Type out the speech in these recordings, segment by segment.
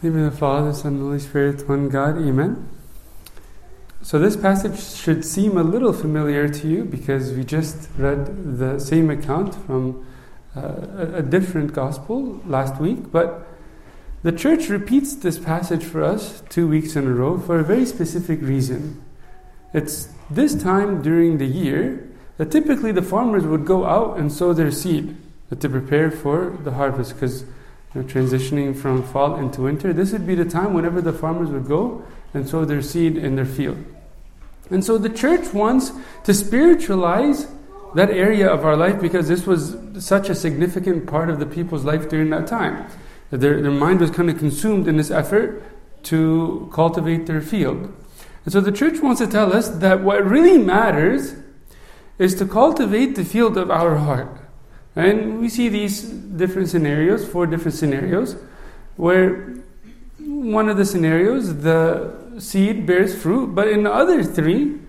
In the name of the Father, Son, and Holy Spirit, one God, Amen. So this passage should seem a little familiar to you because we just read the same account from uh, a, a different gospel last week, but the church repeats this passage for us two weeks in a row for a very specific reason. It's this time during the year that typically the farmers would go out and sow their seed to prepare for the harvest because you know, transitioning from fall into winter, this would be the time whenever the farmers would go and sow their seed in their field. And so the church wants to spiritualize that area of our life because this was such a significant part of the people's life during that time. Their, their mind was kind of consumed in this effort to cultivate their field. And so the church wants to tell us that what really matters is to cultivate the field of our heart. And we see these different scenarios, four different scenarios, where one of the scenarios, the seed bears fruit, but in the other three,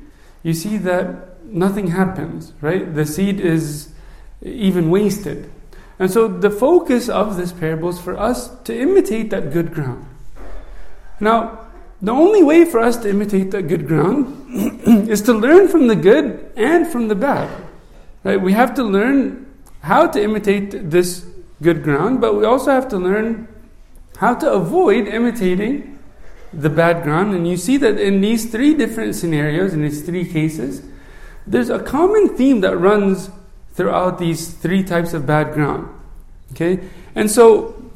you see that nothing happens, right? The seed is even wasted. And so the focus of this parable is for us to imitate that good ground. Now, the only way for us to imitate that good ground is to learn from the good and from the bad. Right? We have to learn how to imitate this good ground, but we also have to learn how to avoid imitating the bad ground. And you see that in these three different scenarios, in these three cases, there's a common theme that runs throughout these three types of bad ground. Okay? And so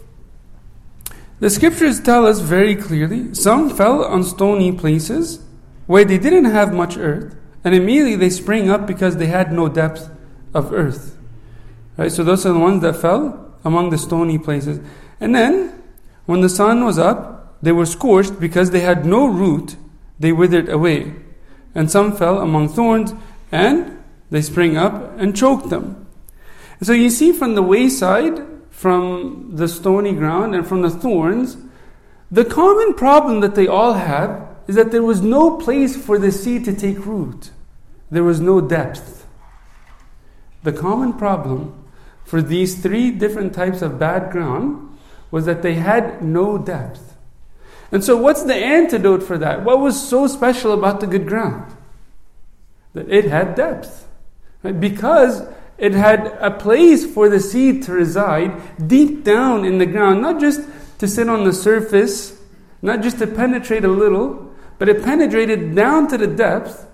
the scriptures tell us very clearly some fell on stony places where they didn't have much earth, and immediately they sprang up because they had no depth of earth. Right? So those are the ones that fell among the stony places. And then, when the sun was up, they were scorched because they had no root, they withered away. And some fell among thorns, and they sprang up and choked them. So you see from the wayside, from the stony ground, and from the thorns, the common problem that they all had is that there was no place for the seed to take root. There was no depth. The common problem for these three different types of bad ground was that they had no depth. And so, what's the antidote for that? What was so special about the good ground? That it had depth. Right? Because it had a place for the seed to reside deep down in the ground, not just to sit on the surface, not just to penetrate a little, but it penetrated down to the depth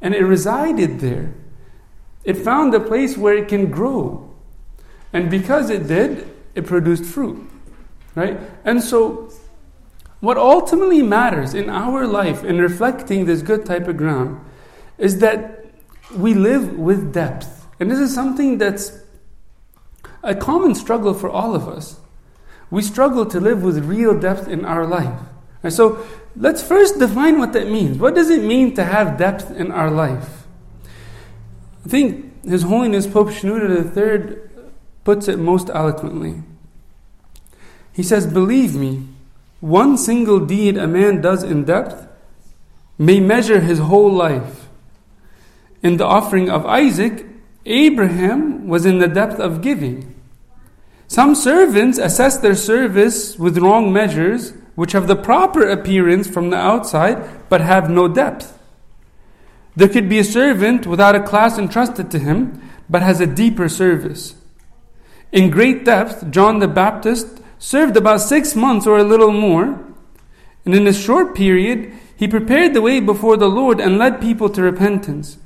and it resided there. It found a place where it can grow. And because it did, it produced fruit. Right? And so, what ultimately matters in our life in reflecting this good type of ground is that we live with depth. And this is something that's a common struggle for all of us. We struggle to live with real depth in our life. And so, let's first define what that means. What does it mean to have depth in our life? I think His Holiness Pope Shenouda III puts it most eloquently. He says, Believe me, one single deed a man does in depth may measure his whole life. In the offering of Isaac, Abraham was in the depth of giving. Some servants assess their service with wrong measures, which have the proper appearance from the outside but have no depth. There could be a servant without a class entrusted to him but has a deeper service. In great depth, John the Baptist served about six months or a little more, and in a short period, he prepared the way before the Lord and led people to repentance.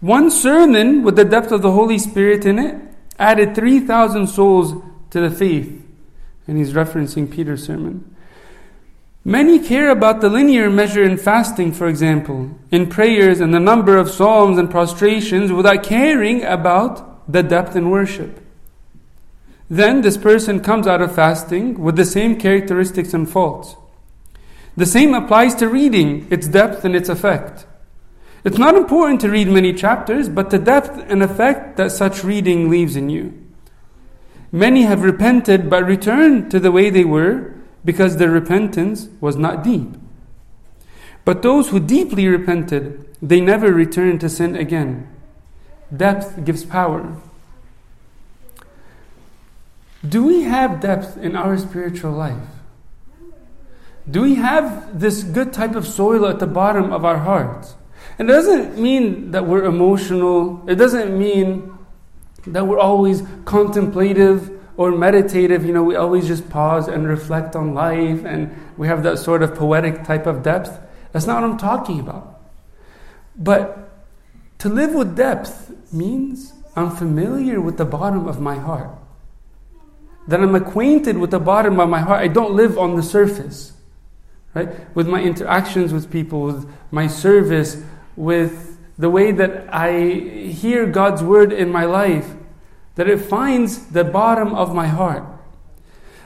One sermon with the depth of the Holy Spirit in it added 3,000 souls to the faith. And he's referencing Peter's sermon. Many care about the linear measure in fasting, for example, in prayers and the number of psalms and prostrations without caring about the depth in worship. Then this person comes out of fasting with the same characteristics and faults. The same applies to reading, its depth and its effect. It's not important to read many chapters, but the depth and effect that such reading leaves in you. Many have repented but returned to the way they were because their repentance was not deep. But those who deeply repented, they never returned to sin again. Depth gives power. Do we have depth in our spiritual life? Do we have this good type of soil at the bottom of our hearts? It doesn't mean that we're emotional, it doesn't mean that we're always contemplative or meditative. You know, we always just pause and reflect on life and we have that sort of poetic type of depth. That's not what I'm talking about. But to live with depth means I'm familiar with the bottom of my heart. That I'm acquainted with the bottom of my heart. I don't live on the surface. Right? With my interactions with people, with my service, with the way that I hear God's word in my life, that it finds the bottom of my heart.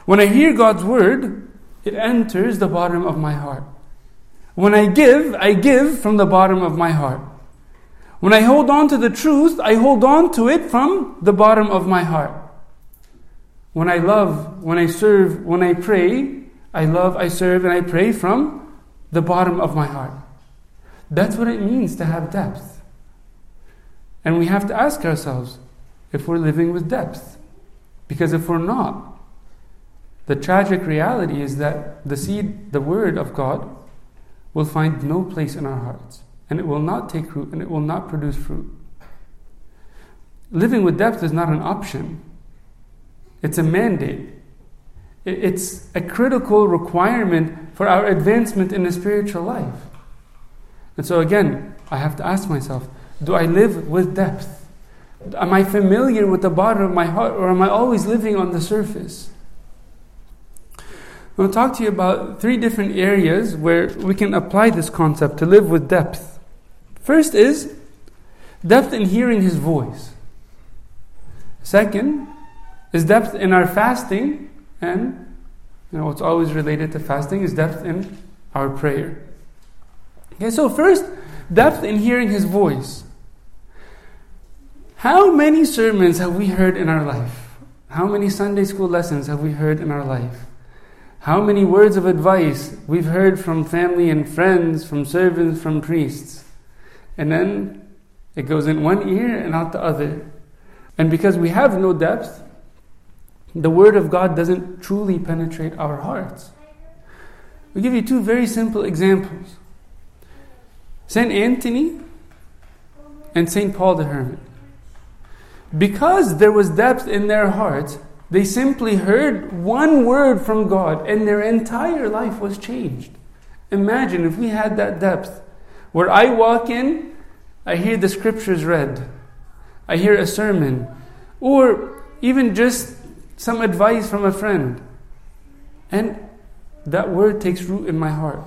When I hear God's word, it enters the bottom of my heart. When I give, I give from the bottom of my heart. When I hold on to the truth, I hold on to it from the bottom of my heart. When I love, when I serve, when I pray, I love, I serve, and I pray from the bottom of my heart. That's what it means to have depth. And we have to ask ourselves if we're living with depth. Because if we're not, the tragic reality is that the seed, the word of God, will find no place in our hearts and it will not take root and it will not produce fruit. Living with depth is not an option, it's a mandate. It's a critical requirement for our advancement in the spiritual life. And so, again, I have to ask myself do I live with depth? Am I familiar with the bottom of my heart, or am I always living on the surface? I will talk to you about three different areas where we can apply this concept to live with depth. First is depth in hearing His voice. Second is depth in our fasting, and you know what's always related to fasting is depth in our prayer. Okay, so first, depth in hearing His voice. How many sermons have we heard in our life? How many Sunday school lessons have we heard in our life? How many words of advice we've heard from family and friends, from servants, from priests? and then it goes in one ear and out the other. And because we have no depth, the Word of God doesn't truly penetrate our hearts. We'll give you two very simple examples St. Anthony and St. Paul the Hermit. Because there was depth in their hearts, they simply heard one word from God and their entire life was changed. Imagine if we had that depth where I walk in, I hear the scriptures read, I hear a sermon, or even just some advice from a friend. And that word takes root in my heart.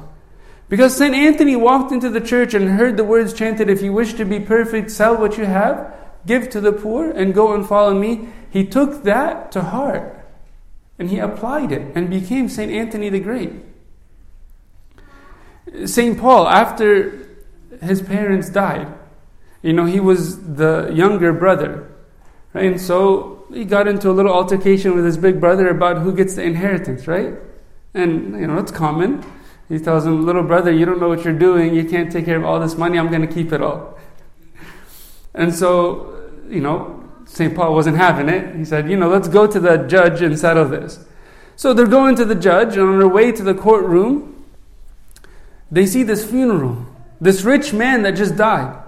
Because St. Anthony walked into the church and heard the words chanted, If you wish to be perfect, sell what you have, give to the poor, and go and follow me. He took that to heart and he applied it and became St. Anthony the Great. St. Paul, after his parents died. You know, he was the younger brother. Right? And so he got into a little altercation with his big brother about who gets the inheritance, right? And, you know, it's common. He tells him, Little brother, you don't know what you're doing. You can't take care of all this money. I'm going to keep it all. And so, you know, St. Paul wasn't having it. He said, You know, let's go to the judge and settle this. So they're going to the judge, and on their way to the courtroom, they see this funeral. This rich man that just died.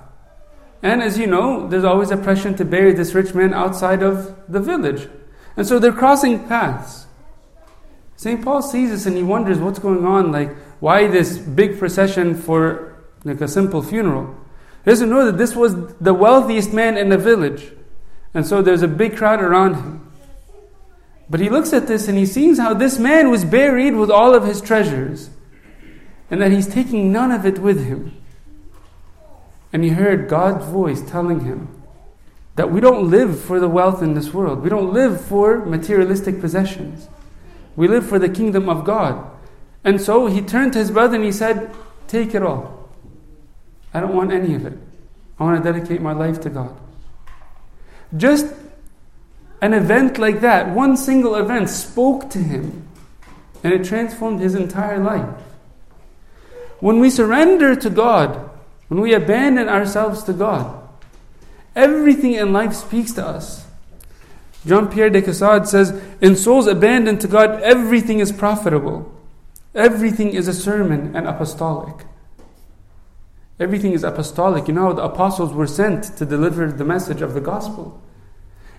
And as you know, there's always a pressure to bury this rich man outside of the village. And so they're crossing paths. St. Paul sees this and he wonders what's going on, like, why this big procession for like a simple funeral? He doesn't know that this was the wealthiest man in the village. And so there's a big crowd around him. But he looks at this and he sees how this man was buried with all of his treasures and that he's taking none of it with him. And he heard God's voice telling him that we don't live for the wealth in this world. We don't live for materialistic possessions. We live for the kingdom of God. And so he turned to his brother and he said, Take it all. I don't want any of it. I want to dedicate my life to God. Just an event like that, one single event, spoke to him and it transformed his entire life. When we surrender to God, when we abandon ourselves to God, everything in life speaks to us. Jean Pierre de Caussade says, In souls abandoned to God, everything is profitable. Everything is a sermon and apostolic. Everything is apostolic. You know, the apostles were sent to deliver the message of the gospel.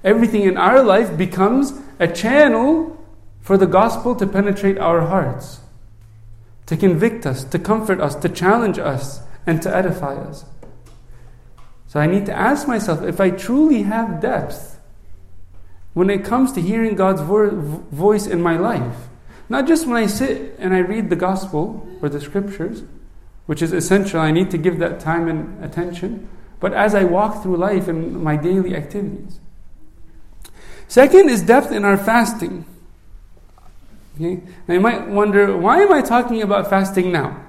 Everything in our life becomes a channel for the gospel to penetrate our hearts, to convict us, to comfort us, to challenge us, and to edify us. So I need to ask myself if I truly have depth when it comes to hearing God's vo- voice in my life. Not just when I sit and I read the gospel or the scriptures, which is essential, I need to give that time and attention, but as I walk through life in my daily activities. Second is depth in our fasting. Okay? Now you might wonder, why am I talking about fasting now?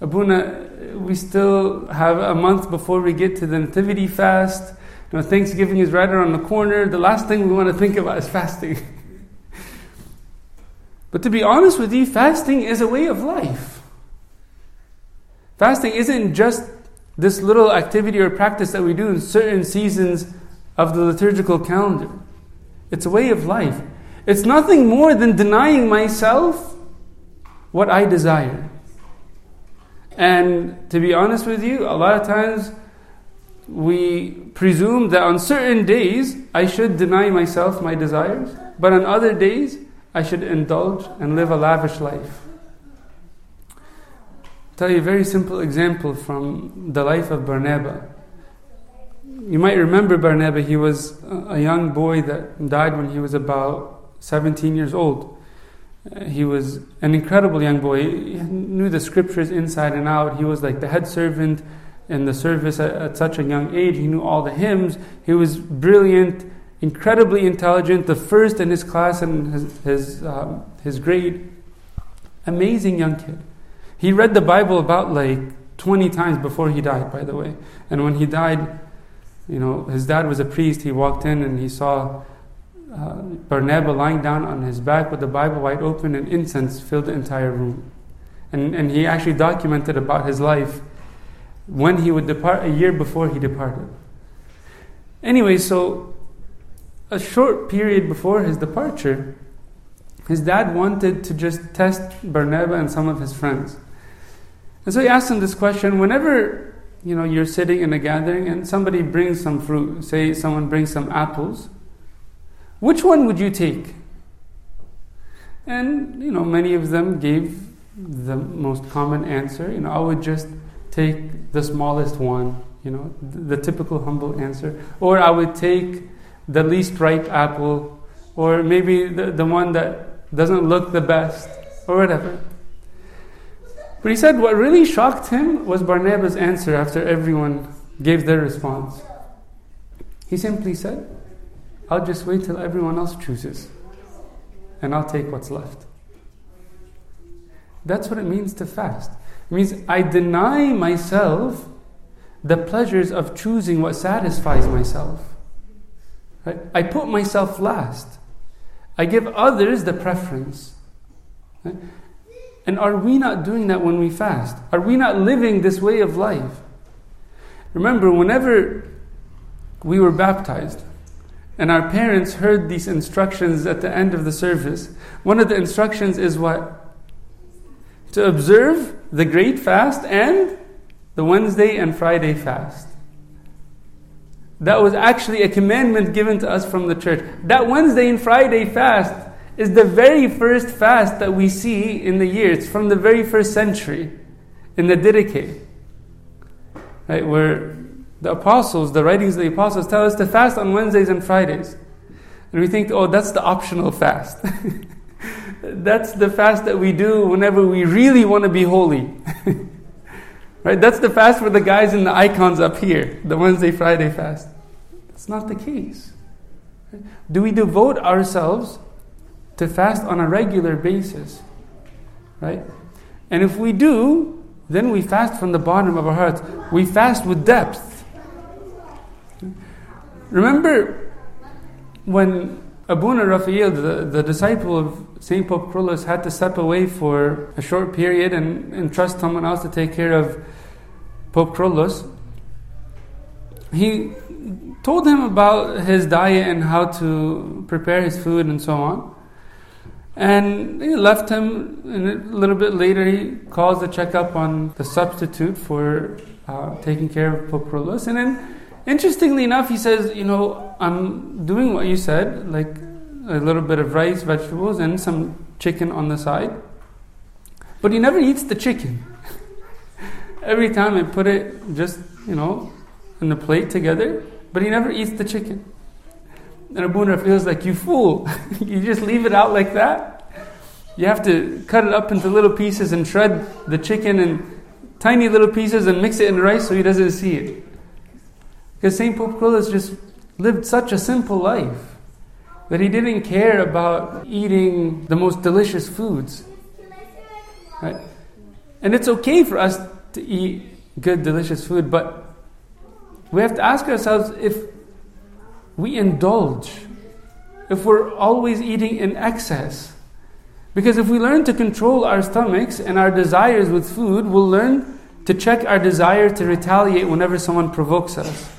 Abuna, we still have a month before we get to the Nativity fast. You know, Thanksgiving is right around the corner. The last thing we want to think about is fasting. but to be honest with you, fasting is a way of life. Fasting isn't just this little activity or practice that we do in certain seasons of the liturgical calendar. It's a way of life. It's nothing more than denying myself what I desire. And to be honest with you, a lot of times we presume that on certain days I should deny myself my desires, but on other days I should indulge and live a lavish life. I'll tell you a very simple example from the life of Barnaba. You might remember Barnaba, he was a young boy that died when he was about 17 years old. Uh, he was an incredible young boy. He knew the scriptures inside and out. He was like the head servant in the service at, at such a young age. He knew all the hymns. He was brilliant, incredibly intelligent, the first in his class and his, his, um, his grade. Amazing young kid. He read the Bible about like 20 times before he died, by the way. And when he died, you know, his dad was a priest. He walked in and he saw uh, lying down on his back with the Bible wide open and incense filled the entire room. And, and he actually documented about his life when he would depart a year before he departed. Anyway, so a short period before his departure, his dad wanted to just test Barnaba and some of his friends. And so he asked him this question whenever you know you're sitting in a gathering and somebody brings some fruit, say someone brings some apples, which one would you take? And you know, many of them gave the most common answer. You know, I would just take the smallest one. You know, the, typical humble answer. Or I would take the least ripe apple, or maybe the, the one that doesn't look the best, or whatever. But he said what really shocked him was Barnaba's answer after everyone gave their response. He simply said, I'll just wait till everyone else chooses and I'll take what's left. That's what it means to fast. It means I deny myself the pleasures of choosing what satisfies myself. I put myself last. I give others the preference. And are we not doing that when we fast? Are we not living this way of life? Remember, whenever we were baptized, and our parents heard these instructions at the end of the service, one of the instructions is what? To observe the great fast and the Wednesday and Friday fast. That was actually a commandment given to us from the church. That Wednesday and Friday fast is the very first fast that we see in the year. It's from the very first century in the Didache. Right, where the apostles, the writings of the apostles tell us to fast on Wednesdays and Fridays. And we think, oh, that's the optional fast. that's the fast that we do whenever we really want to be holy. right? That's the fast for the guys in the icons up here, the Wednesday, Friday fast. That's not the case. Do we devote ourselves to fast on a regular basis? Right? And if we do, then we fast from the bottom of our hearts. We fast with depth. Remember when Abuna Raphael, the, the disciple of St. Pope Kyrillos, had to step away for a short period and, and trust someone else to take care of Pope Kyrillos, he told him about his diet and how to prepare his food and so on. And he left him, and a little bit later he calls to check up on the substitute for uh, taking care of Pope Kyrillos. And then, interestingly enough, he says, You know, I'm doing what you said, like a little bit of rice, vegetables, and some chicken on the side. But he never eats the chicken. Every time I put it just, you know, in the plate together, but he never eats the chicken. And Abuna feels like, you fool. you just leave it out like that? You have to cut it up into little pieces and shred the chicken in tiny little pieces and mix it in rice so he doesn't see it. Because St. Pope Kyrillos just lived such a simple life that he didn't care about eating the most delicious foods. Right? And it's okay for us to eat good, delicious food, but we have to ask ourselves if we indulge, if we're always eating in excess. Because if we learn to control our stomachs and our desires with food, we'll learn to check our desire to retaliate whenever someone provokes us.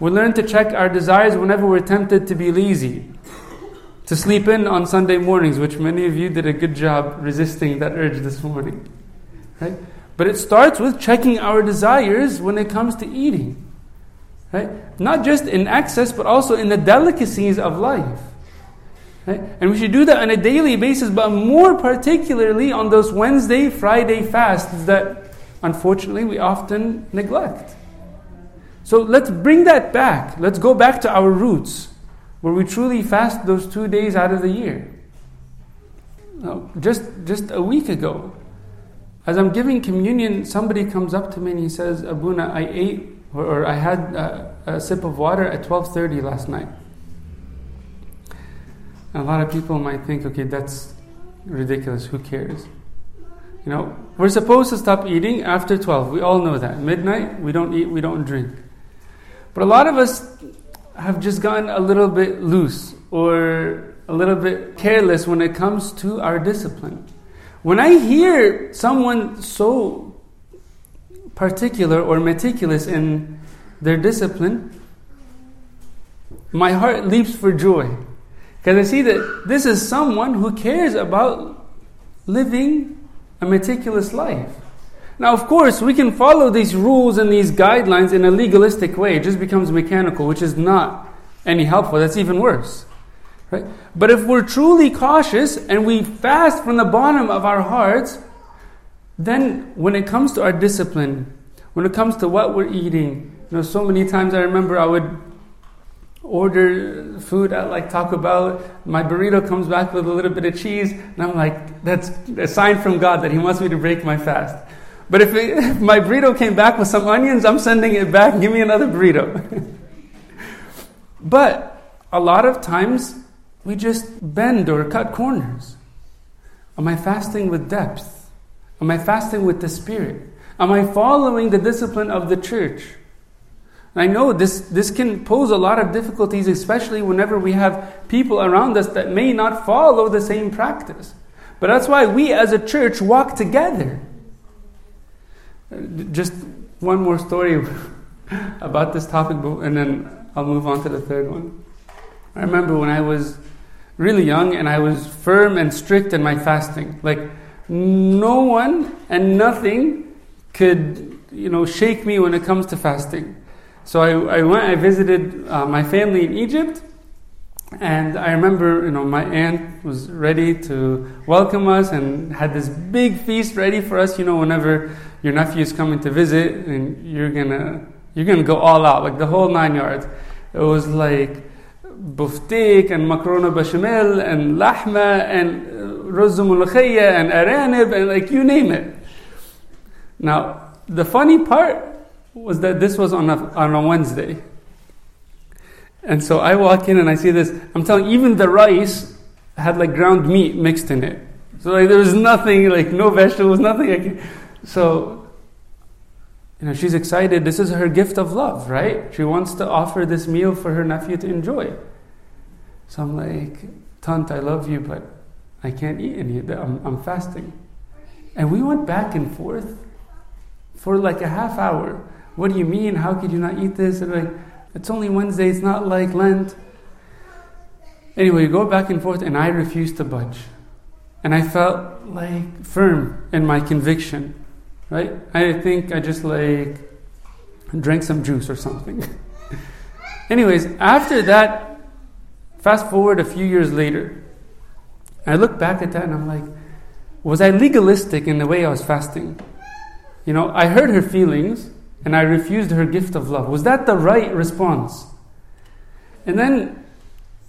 We'll learn to check our desires whenever we're tempted to be lazy, to sleep in on Sunday mornings, which many of you did a good job resisting that urge this morning. Right? But it starts with checking our desires when it comes to eating. Right? Not just in excess, but also in the delicacies of life. Right? And we should do that on a daily basis, but more particularly on those Wednesday, Friday fasts that unfortunately we often neglect. So let's bring that back. Let's go back to our roots, where we truly fast those two days out of the year. Just, just a week ago, as I'm giving communion, somebody comes up to me and he says, Abuna, I ate or, or I had a, a, sip of water at 12:30 last night. A lot of people might think, okay, that's ridiculous. Who cares? You know, we're supposed to stop eating after 12. We all know that. Midnight, we don't eat, we don't drink. But a lot of us have just gotten a little bit loose or a little bit careless when it comes to our discipline. When I hear someone so particular or meticulous in their discipline, my heart leaps for joy. Because I see that this is someone who cares about living a meticulous life. Now, of course, we can follow these rules and these guidelines in a legalistic way. It just becomes mechanical, which is not any helpful. That's even worse. Right? But if we're truly cautious and we fast from the bottom of our hearts, then, when it comes to our discipline, when it comes to what we're eating, you know, so many times I remember I would order food at like Taco Bell. My burrito comes back with a little bit of cheese, and I'm like, that's a sign from God that He wants me to break my fast. But if, it, if my burrito came back with some onions, I'm sending it back. Give me another burrito. but a lot of times we just bend or cut corners. Am I fasting with depth? Am I fasting with the Spirit? Am I following the discipline of the church? I know this, this can pose a lot of difficulties, especially whenever we have people around us that may not follow the same practice. But that's why we as a church walk together. Just one more story about this topic, and then I'll move on to the third one. I remember when I was really young and I was firm and strict in my fasting. Like, no one and nothing could, you know, shake me when it comes to fasting. So I, I went, I visited uh, my family in Egypt, and I remember, you know, my aunt was ready to welcome us and had this big feast ready for us. You know, whenever your nephew is coming to visit, and you're gonna you're gonna go all out, like the whole nine yards. It was like buftik and macarona bechamel and lahma and uh, رز and aranib and like you name it. Now, the funny part was that this was on a, on a Wednesday. And so I walk in and I see this. I'm telling even the rice had like ground meat mixed in it. So like there was nothing, like no vegetables, nothing. Like, so, you know, she's excited. This is her gift of love, right? She wants to offer this meal for her nephew to enjoy. So I'm like, Tant, I love you, but I can't eat any of that. I'm, I'm fasting. And we went back and forth for like a half hour. What do you mean? How could you not eat this? And like, it's only Wednesday, it's not like Lent. Anyway, we go back and forth, and I refuse to budge. and I felt like firm in my conviction, right? I think I just like drank some juice or something. Anyways, after that, fast forward a few years later, I look back at that and I'm like, was I legalistic in the way I was fasting? You know, I heard her feelings and I refused her gift of love. Was that the right response? And then,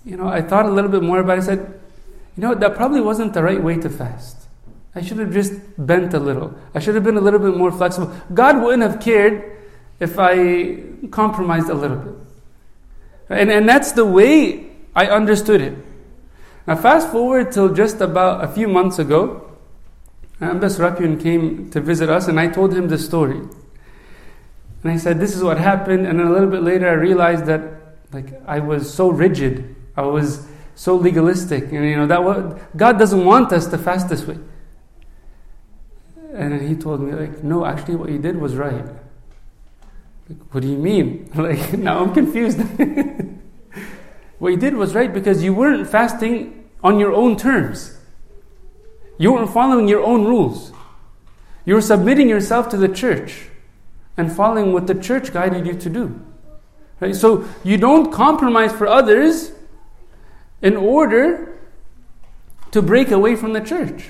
you know, I thought a little bit more about it. I said, you know, that probably wasn't the right way to fast. I should have just bent a little. I should have been a little bit more flexible. God wouldn't have cared if I compromised a little bit. And, and that's the way I understood it. Now, fast forward till just about a few months ago, Ambas Rapyun came to visit us, and I told him the story. And I said, This is what happened. And then a little bit later, I realized that like I was so rigid. I was so legalistic. And you know, that was, God doesn't want us to fast this way. And he told me, like, no, actually, what you did was right. Like, what do you mean? Like, now I'm confused. what you did was right because you weren't fasting on your own terms. You weren't following your own rules. You were submitting yourself to the church and following what the church guided you to do. Right? So you don't compromise for others in order to break away from the church.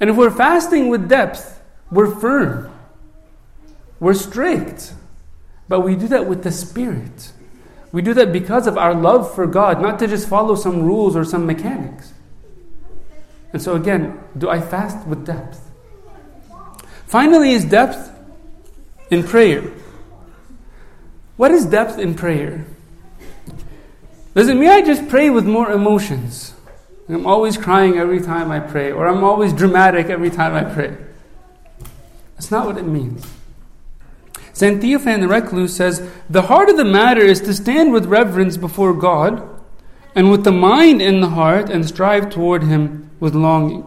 And if we're fasting with depth, we're firm, we're strict, but we do that with the Spirit. We do that because of our love for God, not to just follow some rules or some mechanics. And so, again, do I fast with depth? Finally, is depth in prayer. What is depth in prayer? Does it mean I just pray with more emotions? I'm always crying every time I pray, or I'm always dramatic every time I pray. That's not what it means. St. Theophan the Recluse says The heart of the matter is to stand with reverence before God, and with the mind in the heart, and strive toward Him with longing.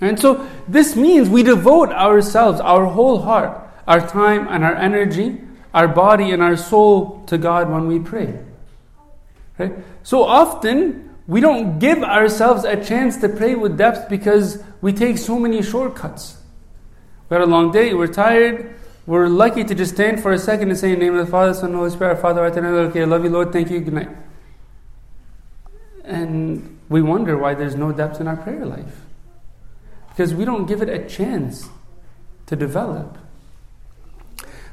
And so this means we devote ourselves, our whole heart, our time and our energy, our body and our soul to God when we pray. Right? So often we don't give ourselves a chance to pray with depth because we take so many shortcuts. We had a long day, we're tired, we're lucky to just stand for a second and say, In the name of the Father, Son, and Holy Spirit, Father, I okay, I love you, Lord, thank you, good night. And we wonder why there's no depth in our prayer life. Because we don't give it a chance to develop.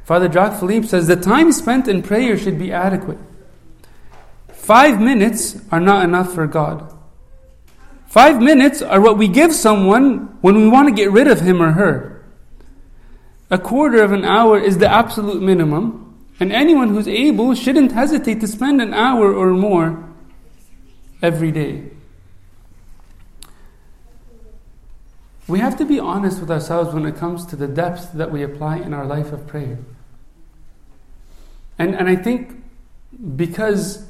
Father Jacques Philippe says the time spent in prayer should be adequate. Five minutes are not enough for God. Five minutes are what we give someone when we want to get rid of him or her. A quarter of an hour is the absolute minimum, and anyone who's able shouldn't hesitate to spend an hour or more every day. We have to be honest with ourselves when it comes to the depth that we apply in our life of prayer. And, and I think because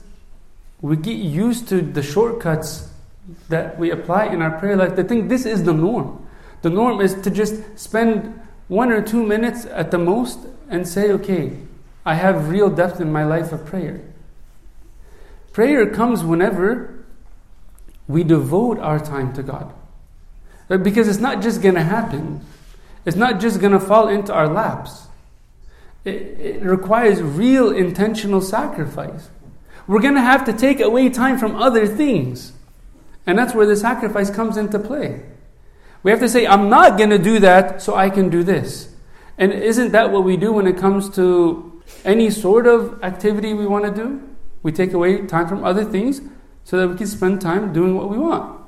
we get used to the shortcuts that we apply in our prayer life, they think this is the norm. The norm is to just spend one or two minutes at the most and say, okay, I have real depth in my life of prayer. Prayer comes whenever we devote our time to God. Because it's not just going to happen, it's not just going to fall into our laps. It, requires real intentional sacrifice. We're going to have to take away time from other things. And that's where the sacrifice comes into play. We have to say, I'm not going to do that so I can do this. And isn't that what we do when it comes to any sort of activity we want to do? We take away time from other things so that we can spend time doing what we want.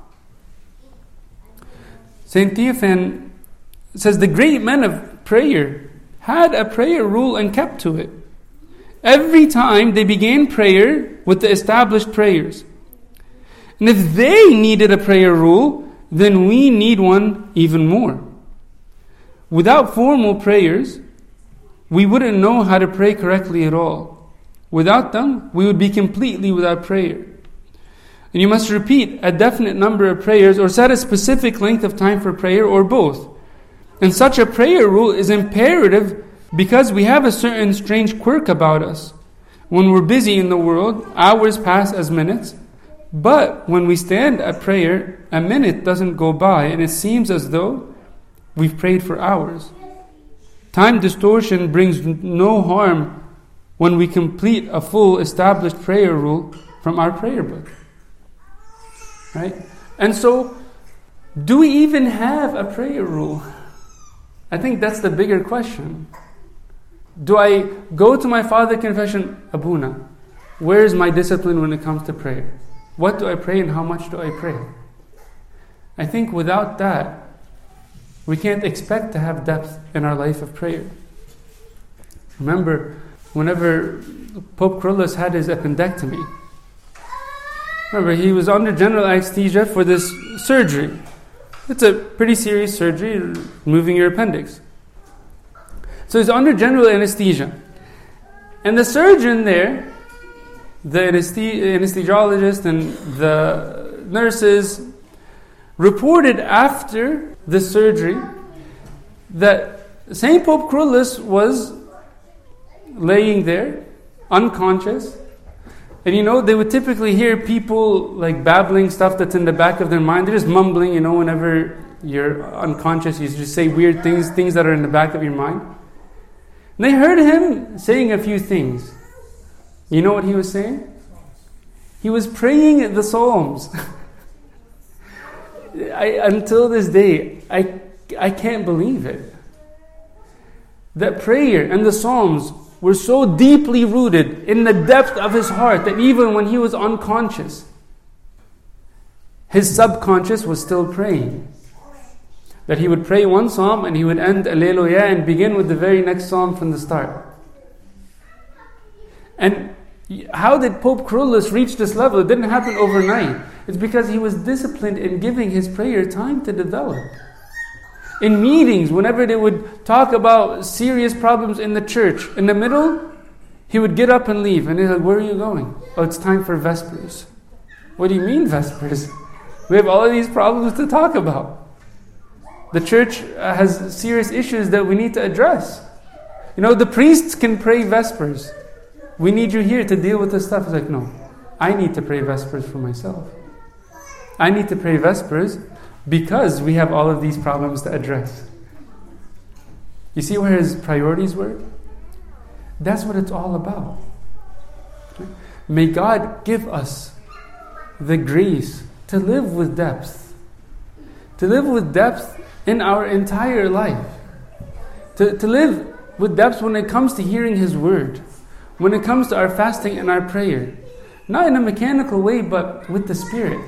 St. Theophan says the great men of prayer had a prayer rule and kept to it. Every time they began prayer with the established prayers. And if they needed a prayer rule, then we need one even more. Without formal prayers, we wouldn't know how to pray correctly at all. Without them, we would be completely without prayer. And you must repeat a definite number of prayers or set a specific length of time for prayer or both. And such a prayer rule is imperative because we have a certain strange quirk about us. When we're busy in the world, hours pass as minutes, But when we stand at prayer, a minute doesn't go by and it seems as though we've prayed for hours. Time distortion brings no harm when we complete a full established prayer rule from our prayer book. Right? And so, do we even have a prayer rule? I think that's the bigger question. Do I go to my father confession, Abuna? Where is my discipline when it comes to prayer? What do I pray and how much do I pray? I think without that, we can't expect to have depth in our life of prayer. Remember, whenever Pope Kyrillos had his appendectomy, remember, he was under general anesthesia for this surgery. It's a pretty serious surgery, removing your appendix. So he's under general anesthesia. And the surgeon there, the anesthesiologist and the nurses reported after the surgery that St. Pope Kyrillos was laying there, unconscious. And you know, they would typically hear people like babbling stuff that's in the back of their mind. They're just mumbling, you know, whenever you're unconscious, you just say weird things, things that are in the back of your mind. And they heard him saying a few things. You know what he was saying? He was praying the Psalms. I, until this day, I, I can't believe it. That prayer and the Psalms were so deeply rooted in the depth of his heart that even when he was unconscious, his subconscious was still praying. That he would pray one psalm and he would end Alleluia and begin with the very next psalm from the start. And how did Pope Kyrillos reach this level? It didn't happen overnight. It's because he was disciplined in giving his prayer time to develop. In meetings, whenever they would talk about serious problems in the church, in the middle, he would get up and leave. And he's like, Where are you going? Oh, it's time for Vespers. What do you mean, Vespers? We have all of these problems to talk about. The church has serious issues that we need to address. You know, the priests can pray Vespers. We need you here to deal with this stuff. He's like, No, I need to pray Vespers for myself. I need to pray Vespers because we have all of these problems to address. You see where his priorities were? That's what it's all about. May God give us the grace to live with depth, to live with depth in our entire life, to, to live with depth when it comes to hearing His word, when it comes to our fasting and our prayer. Not in a mechanical way, but with the Spirit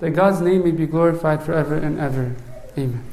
that God's name may be glorified forever and ever. Amen.